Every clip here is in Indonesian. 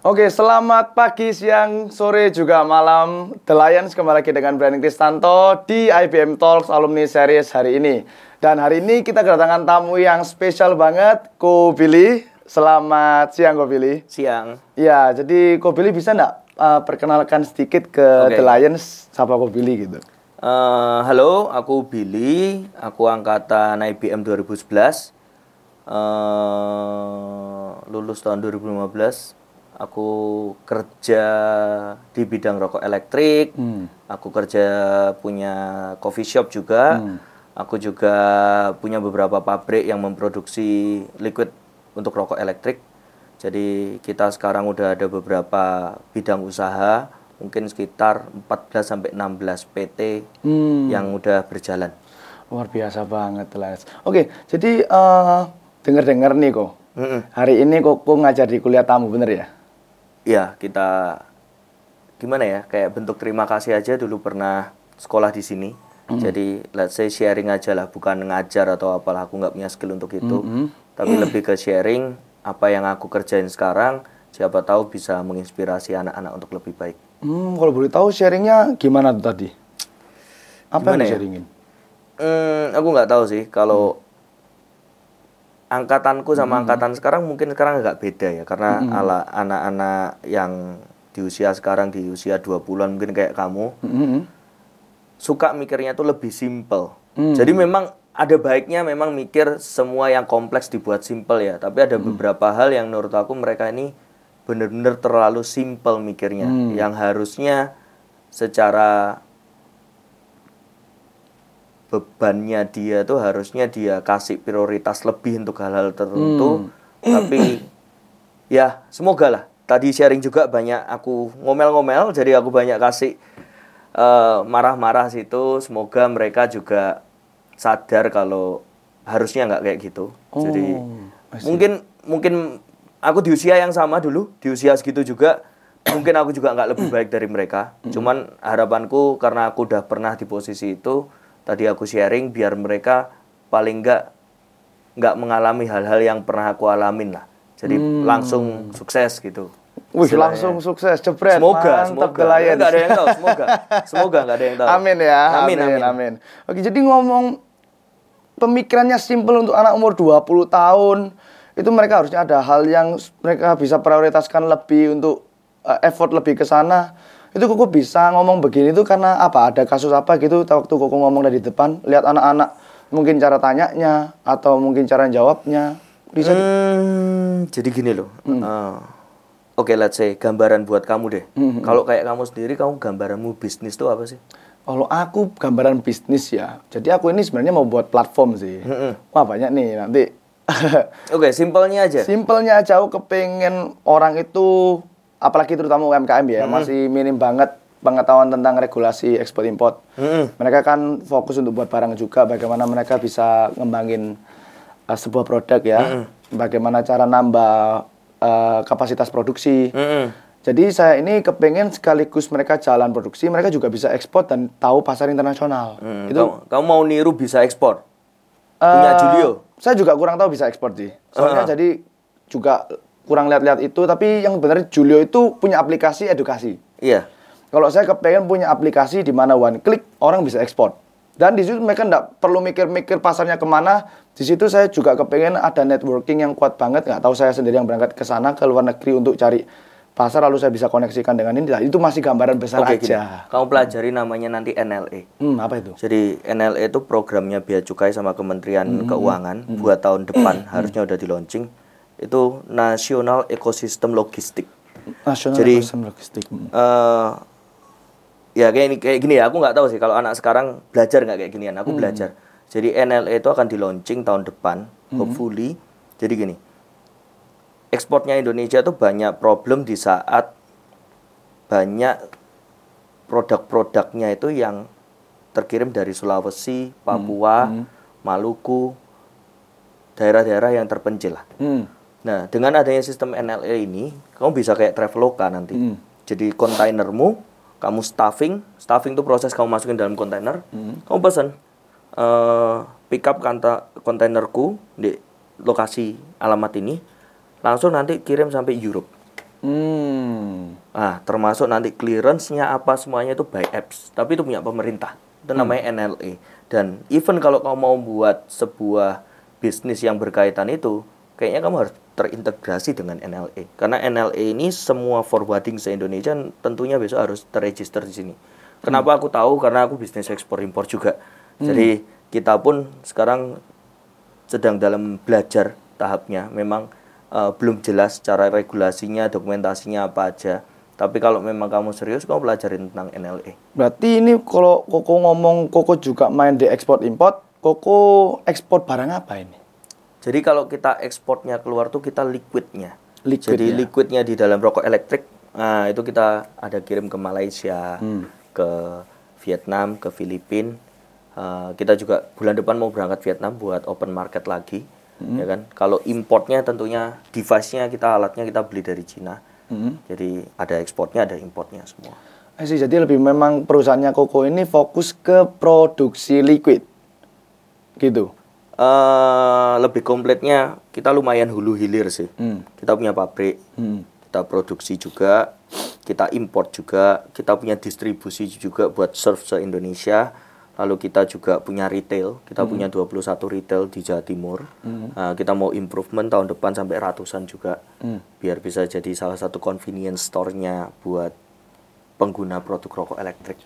Oke, selamat pagi, siang, sore, juga malam. The Lions kembali lagi dengan Brandon Kristanto di IBM Talks Alumni Series hari ini. Dan hari ini kita kedatangan tamu yang spesial banget, Ko Billy. Selamat siang, Ko Billy. Siang. Ya, jadi Ko Billy bisa nggak uh, perkenalkan sedikit ke Oke. The Lions, siapa Ko Billy gitu? Eh, halo, aku Billy. Aku angkatan IBM 2011. eh lulus tahun 2015. Aku kerja di bidang rokok elektrik. Aku kerja punya coffee shop juga. Aku juga punya beberapa pabrik yang memproduksi liquid untuk rokok elektrik. Jadi kita sekarang udah ada beberapa bidang usaha, mungkin sekitar 14 sampai 16 PT yang udah berjalan. Luar biasa banget, Lions. Oke, jadi uh, denger-denger nih kok. Mm-mm. Hari ini kok kok ngajar di kuliah tamu, bener ya? Ya, kita gimana ya? Kayak bentuk terima kasih aja dulu pernah sekolah di sini. Jadi let's say sharing aja lah, bukan ngajar atau apalah aku nggak punya skill untuk itu. Tapi lebih ke sharing apa yang aku kerjain sekarang, siapa tahu bisa menginspirasi anak-anak untuk lebih baik. Hmm, kalau boleh tahu sharingnya gimana tuh tadi? Apa Gimana yang ya? sharingin? Hmm, aku nggak tahu sih kalau angkatanku sama angkatan sekarang mungkin sekarang agak beda ya karena ala anak-anak yang di usia sekarang di usia 20-an mungkin kayak kamu Hmm. suka mikirnya tuh lebih simple. Jadi memang ada baiknya memang mikir semua yang kompleks dibuat simple ya, tapi ada beberapa hal yang menurut aku mereka ini benar-benar terlalu simple mikirnya. Yang harusnya secara bebannya dia tuh harusnya dia kasih prioritas lebih untuk hal-hal tertentu. Tapi ya semoga lah. Tadi sharing juga banyak aku ngomel-ngomel jadi aku banyak kasih eh, marah-marah situ. Semoga mereka juga sadar kalau harusnya nggak kayak gitu. Jadi mungkin mungkin aku di usia yang sama dulu di usia segitu juga mungkin aku juga nggak lebih baik dari mereka. Cuman harapanku karena aku udah pernah di posisi itu tadi aku sharing biar mereka paling nggak nggak mengalami hal-hal yang pernah aku alamin lah jadi langsung sukses gitu Wih, langsung sukses, jebret. semoga Mantap, semoga Lions. nggak ada yang tahu semoga semoga nggak ada yang tahu Amin ya. amin amin, amin. Oke, jadi ngomong pemikirannya simpel untuk anak umur 20 tahun. Itu mereka harusnya ada hal yang mereka bisa prioritaskan lebih untuk eh, effort lebih ke sana. Itu kok bisa ngomong begini itu karena apa? Ada kasus apa gitu waktu kok ngomong dari depan, lihat anak-anak mungkin cara tanyanya atau mungkin cara jawabnya. Bisa Hmm, jadi gini loh. Eh, Oke, let's say gambaran buat kamu deh. Kalau kayak kamu sendiri, kamu gambaranmu bisnis tuh apa sih? Kalau aku gambaran bisnis ya. Jadi aku ini sebenarnya mau buat platform sih. Wah, banyak nih nanti. Oke, simpelnya aja. Simpelnya aja aku kepengen orang itu apalagi terutama UMKM ya masih minim banget pengetahuan tentang regulasi ekspor import. Mereka kan fokus untuk buat barang juga bagaimana mereka bisa ngembangin uh, sebuah produk ya. Bagaimana cara nambah uh, kapasitas produksi. Mm-mm. Jadi saya ini kepengen sekaligus mereka jalan produksi, mereka juga bisa ekspor dan tahu pasar internasional. Hmm, Itu kamu, kamu mau niru bisa ekspor? Punya Eh, Julio? Saya juga kurang tahu bisa ekspor sih. Soalnya Ah. jadi juga kurang lihat-lihat itu. Tapi yang benar Julio itu punya aplikasi edukasi. Iya. Kalau saya kepengen punya aplikasi di mana one click orang bisa ekspor. Dan di situ mereka nggak perlu mikir-mikir pasarnya ke mana. Di situ saya juga kepengen ada networking yang kuat banget. Nggak tahu saya sendiri yang berangkat ke sana ke luar negeri untuk cari pasar lalu saya bisa koneksikan dengan ini. Nah, itu masih gambaran besar Oke, gini. aja. Kamu pelajari namanya nanti NLE. Hmm, apa itu? Jadi NLE itu programnya Bea Cukai sama Kementerian Hmm, Keuangan buat tahun depan harusnya udah di launching. Itu National Ecosystem Logistik. National Jadi- Ecosystem Logistik. Hmm. eh ya kayak ini kayak gini ya aku nggak tahu sih kalau anak sekarang belajar nggak kayak ginian Hmm. aku belajar jadi NLE itu akan di launching tahun depan Hmm. hopefully jadi gini ekspornya Indonesia tuh banyak problem di saat banyak produk-produknya itu yang terkirim dari Sulawesi, Papua, Maluku, daerah-daerah yang terpencil lah. Hmm. Nah, dengan adanya sistem NLE ini, kamu bisa kayak Traveloka nanti. Hmm. Jadi kontainermu, kamu stuffing, stuffing itu proses kamu masukin dalam kontainer, kamu pesan, eh pick up kanta, kontainerku di lokasi alamat ini, langsung nanti kirim sampai Europe. Hmm. Nah, termasuk nanti clearance-nya apa semuanya itu by apps, tapi itu punya pemerintah. Itu namanya NLA. Dan even kalau kamu mau buat sebuah bisnis yang berkaitan itu, kayaknya kamu harus terintegrasi dengan NLA. Karena NLA ini semua forwarding se-Indonesia tentunya besok harus terregister di sini. Kenapa aku tahu? Karena aku bisnis ekspor impor juga. Jadi kita pun sekarang sedang dalam belajar tahapnya. Memang eh, belum jelas cara regulasinya, dokumentasinya apa aja. Tapi kalau memang kamu serius, kamu pelajarin tentang NLA. Berarti ini kalau Koko ngomong Koko juga main di ekspor import, Koko ekspor barang apa ini? Jadi kalau kita ekspornya keluar tuh kita liquidnya. Liquid Jadi ya? liquidnya di dalam rokok elektrik, nah itu kita ada kirim ke Malaysia, Hmm. ke Vietnam, ke Filipina. Eh, kita juga bulan depan mau berangkat Vietnam buat open market lagi, Hmm. ya kan? Kalau importnya tentunya device-nya kita alatnya kita beli dari Cina. Hmm. Jadi ada ekspornya, ada importnya semua. Jadi lebih memang perusahaannya Koko ini fokus ke produksi liquid. Gitu. Eh lebih kompletnya kita lumayan hulu hilir sih. Hmm. Kita punya pabrik, Hmm. kita produksi juga, kita import juga, kita punya distribusi juga buat serve se Indonesia. Lalu kita juga punya retail, kita punya 21 retail di Jawa Timur. Nah, kita mau improvement tahun depan sampai ratusan juga, Hmm. biar bisa jadi salah satu convenience store-nya buat pengguna produk rokok elektrik.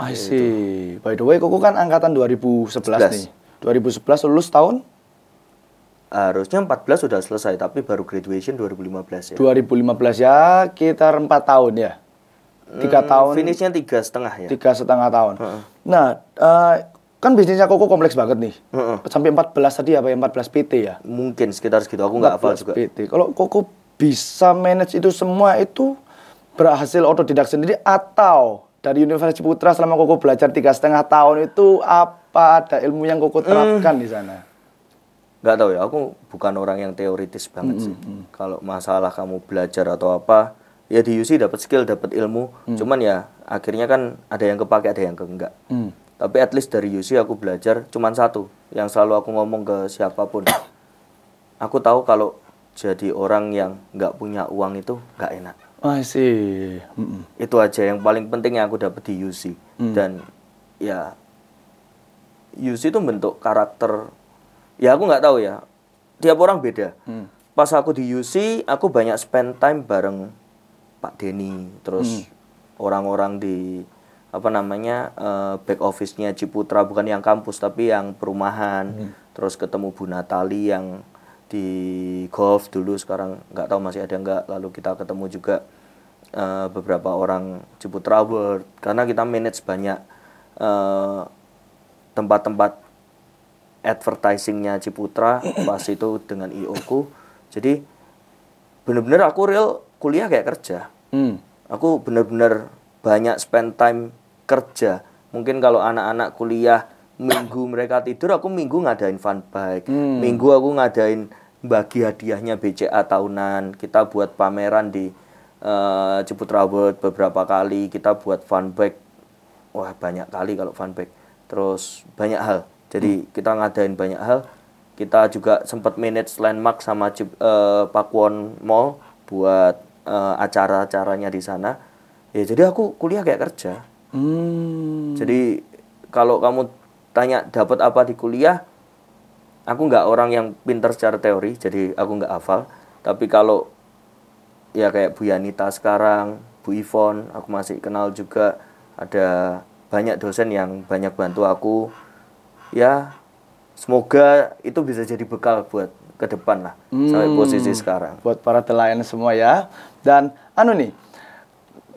I see. By the way, Koko kan angkatan 2011 11. nih. 2011 lulus tahun Harusnya 14 sudah selesai, tapi baru graduation 2015 ya. 2015 ya, sekitar 4 tahun ya. Tiga Hmm, tahun, Finishnya tiga setengah ya. tiga setengah tahun. Heeh. Nah, eh, kan bisnisnya Koko kompleks banget nih. Heeh. Sampai 14 tadi apa ya? 14 PT ya? Mungkin sekitar segitu. Aku nggak hafal 14 juga. PT. Kalau Koko bisa manage itu semua itu berhasil otodidak sendiri atau dari Universitas Putra selama Koko belajar tiga setengah tahun itu apa ada ilmu yang Koko terapkan di sana? Nggak tahu ya. Aku bukan orang yang teoritis banget sih. Kalau masalah kamu belajar atau apa, ya di UC dapat skill, dapat ilmu. Cuman ya akhirnya kan ada yang kepake, ada yang ke enggak. Hmm. Tapi at least dari UC aku belajar cuman satu. Yang selalu aku ngomong ke siapa pun. Aku tahu kalau jadi orang yang nggak punya uang itu nggak enak. I see. Mm-mm. itu aja yang paling penting yang aku dapat di UC dan ya UC itu bentuk karakter ya aku nggak tahu ya tiap orang beda. Hmm. pas aku di UC aku banyak spend time bareng Pak Denny terus orang-orang di apa namanya eh, back office-nya Ciputra bukan yang kampus tapi yang perumahan. Terus ketemu Bu Natali yang di golf dulu sekarang nggak tahu masih ada nggak. Lalu kita ketemu juga eh, beberapa orang Ciputra World. Karena kita manage banyak eh, tempat-tempat advertisingnya Ciputra pas itu dengan IO ku jadi bener-bener aku real kuliah kayak kerja. Hmm. aku bener-bener banyak spend time kerja. Mungkin kalau anak-anak kuliah minggu mereka tidur aku minggu ngadain fun bike. Hmm. minggu aku ngadain bagi hadiahnya BCA tahunan. Kita buat pameran di eh, Ciputra World beberapa kali. Kita buat fun bike. Wah banyak kali kalau fun bike terus banyak hal. Jadi kita ngadain banyak hal. Kita juga sempat manage landmark sama Pakuwon Mall buat eh, acara-acaranya di sana. Ya jadi aku kuliah kayak kerja. Hmm. jadi kalau kamu tanya dapat apa di kuliah aku nggak orang yang pintar secara teori jadi aku nggak hafal. Tapi kalau ya kayak Bu Yanita sekarang Bu Ivon aku masih kenal juga. Ada banyak dosen yang banyak bantu aku ya semoga itu bisa jadi bekal buat ke depan lah sampai posisi sekarang buat para telayan semua ya. Dan anu nih,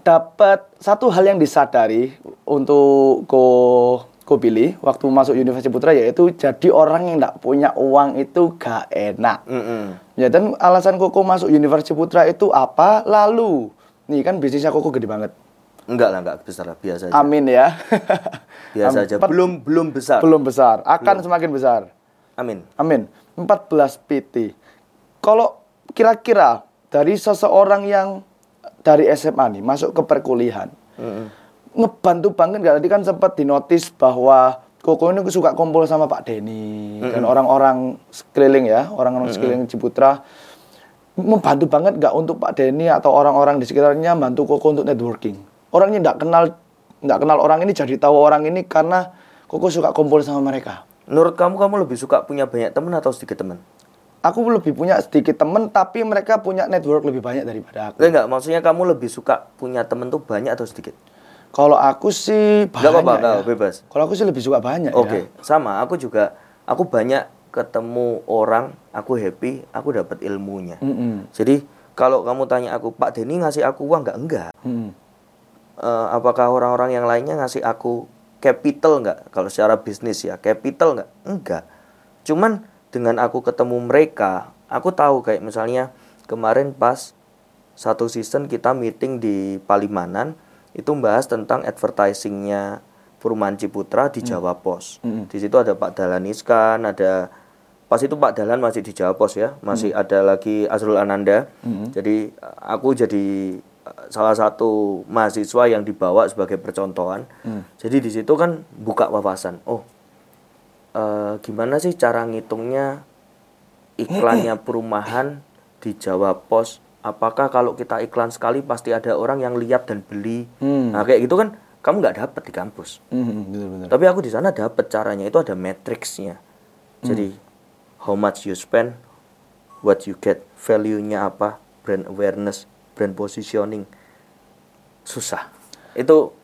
dapat satu hal yang disadari untuk ko ko pilih waktu masuk Universitas Putra yaitu jadi orang yang tidak punya uang itu gak enak. Mm-mm. Ya dan alasan Koko masuk Universitas Putra itu apa? Lalu nih kan bisnisnya Koko gede banget. Enggak lah enggak besar lah biasa aja Amin ya. biasa aja Empat- belum belum besar Belum besar, akan semakin besar. amin Amin. 14 PT. Kalau kira-kira dari seseorang yang dari SMA nih masuk ke perkuliahan, Mm-mm. ngebantu banget nggak? Tadi kan sempat dinotis bahwa Koko ini suka kumpul sama Pak Denny dan orang-orang sekeliling ya, orang-orang sekeliling Ciputra. membantu banget nggak untuk Pak Denny atau orang-orang di sekitarnya bantu Koko untuk networking. Orangnya nggak kenal nggak kenal orang ini jadi tahu orang ini karena Koko suka kumpul sama mereka. Menurut kamu kamu lebih suka punya banyak teman atau sedikit teman? Aku lebih punya sedikit temen tapi mereka punya network lebih banyak daripada aku. Enggak, maksudnya kamu lebih suka punya temen tuh banyak atau sedikit? Kalau aku sih banyak Enggak apa-apa, ya. enggak, bebas. Kalau aku sih lebih suka banyak Oke, ya. sama. Aku juga, aku banyak ketemu orang, aku happy, aku dapat ilmunya. Mm-mm. Jadi kalau kamu tanya aku, Pak Denny ngasih aku uang nggak? Enggak. Mm. Eh, apakah orang-orang yang lainnya ngasih aku capital nggak? Kalau secara bisnis ya, capital nggak? Enggak. Cuman dengan aku ketemu mereka, aku tahu kayak misalnya kemarin pas satu season kita meeting di Palimanan itu bahas tentang advertisingnya Perumahan Ciputra di Jawa Pos. Mm. Di situ ada Pak Dahlan Iskan, ada pas itu Pak Dahlan masih di Jawa Pos ya, masih ada lagi Azrul Ananda. Jadi aku jadi salah satu mahasiswa yang dibawa sebagai percontohan. Jadi di situ kan buka wawasan. Oh, eh, gimana sih cara ngitungnya iklannya perumahan di Jawa Pos? Apakah kalau kita iklan sekali pasti ada orang yang lihat dan beli? Hmm. Nah kayak gitu kan kamu nggak dapet di kampus. Mm, bener-bener. Tapi aku di sana dapet caranya itu ada matriksnya. Jadi how much you spend, what you get, value-nya apa, brand awareness, brand positioning. Susah. Itu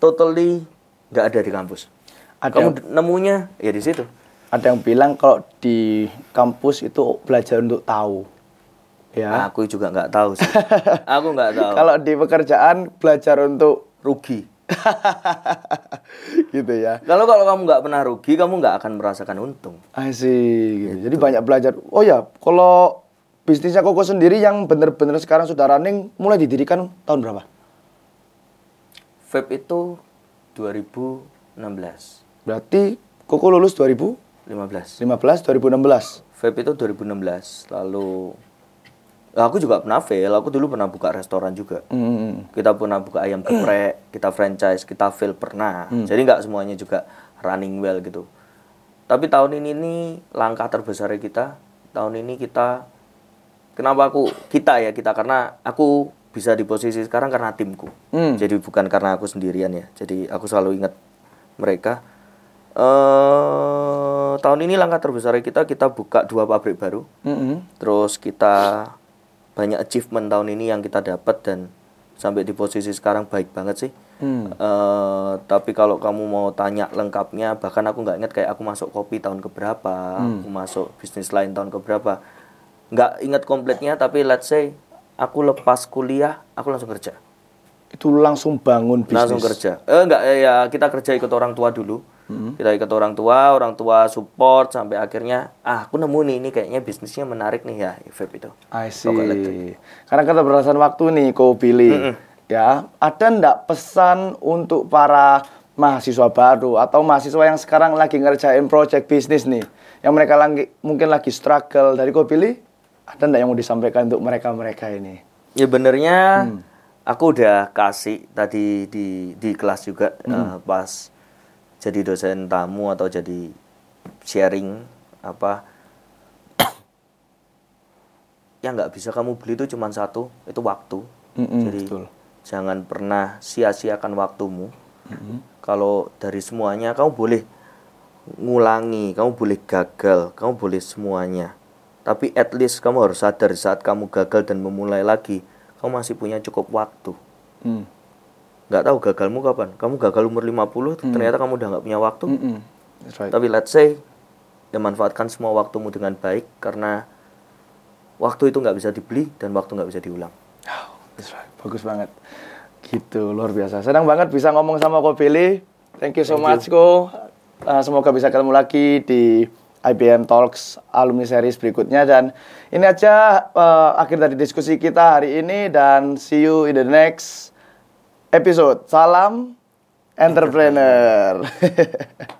totally nggak ada di kampus. Ada Kamu yang- nemunya ya di situ. Ada yang bilang kalau di kampus itu belajar untuk tahu. Ya. Aku juga nggak tahu sih. aku nggak tahu. Kalau di pekerjaan belajar untuk rugi. gitu ya. Kalau kalau kamu nggak pernah rugi, kamu nggak akan merasakan untung. Asik gitu. Jadi banyak belajar. Oh ya, kalau bisnisnya Koko sendiri yang bener-bener sekarang sudah running mulai didirikan tahun berapa? Vape itu 2016, Berarti Koko lulus 2015, 15. 2016. Vape itu 2016. Lalu aku juga pernah vape. Aku dulu pernah buka restoran juga. Hmm. Kita pernah buka ayam geprek, kita franchise, kita fail pernah. Jadi nggak semuanya juga running well gitu. Tapi tahun ini nih langkah terbesar kita. Tahun ini kita kenapa aku kita ya kita karena aku bisa di posisi sekarang karena timku. Hmm. Jadi bukan karena aku sendirian ya. Jadi aku selalu ingat mereka. eh tahun ini langkah terbesar kita kita buka dua pabrik baru. Mm-mm. Terus kita banyak achievement tahun ini yang kita dapat dan sampai di posisi sekarang baik banget sih. Hmm. Eh, tapi kalau kamu mau tanya lengkapnya, bahkan aku nggak inget kayak aku masuk kopi tahun keberapa, Hmm. aku masuk bisnis lain tahun keberapa, nggak inget kompletnya. Tapi let's say aku lepas kuliah, aku langsung kerja, Itu langsung bangun bisnis. langsung kerja. Eh nggak eh, ya kita kerja ikut orang tua dulu. Hmm. Kita ikut orang tua, orang tua support sampai akhirnya ah aku nemu nih ini kayaknya bisnisnya menarik nih ya vape itu. I see. Karena keterbatasan waktu nih kau pilih. Ya, ada ndak pesan untuk para mahasiswa baru atau mahasiswa yang sekarang lagi ngerjain project bisnis nih, yang mereka lagi mungkin lagi struggle dari kau pilih, ada ndak yang mau disampaikan untuk mereka-mereka ini? Ya benernya aku udah kasih tadi di di kelas juga eh, pas jadi dosen tamu atau jadi sharing apa yang nggak bisa kamu beli itu cuma satu itu waktu. Mm-mm, jadi betul. jangan pernah sia-siakan waktumu. Kalau dari semuanya kamu boleh ngulangi, kamu boleh gagal, kamu boleh semuanya. Tapi at least kamu harus sadar saat kamu gagal dan memulai lagi, kamu masih punya cukup waktu. Hmm. Nggak tahu gagalmu kapan. Kamu gagal umur 50, ternyata kamu udah nggak punya waktu. Mm-mm. That's right. Tapi let's say, ya manfaatkan semua waktumu dengan baik karena waktu itu nggak bisa dibeli dan waktu nggak bisa diulang. Oh, that's right. Bagus banget. Gitu, luar biasa. Senang banget bisa ngomong sama Ko Billy. Thank you so much, Ko. Uh, semoga bisa ketemu lagi di IBM Talks alumni series berikutnya dan ini aja uh, akhir dari diskusi kita hari ini dan see you in the next episode. Salam entrepreneur.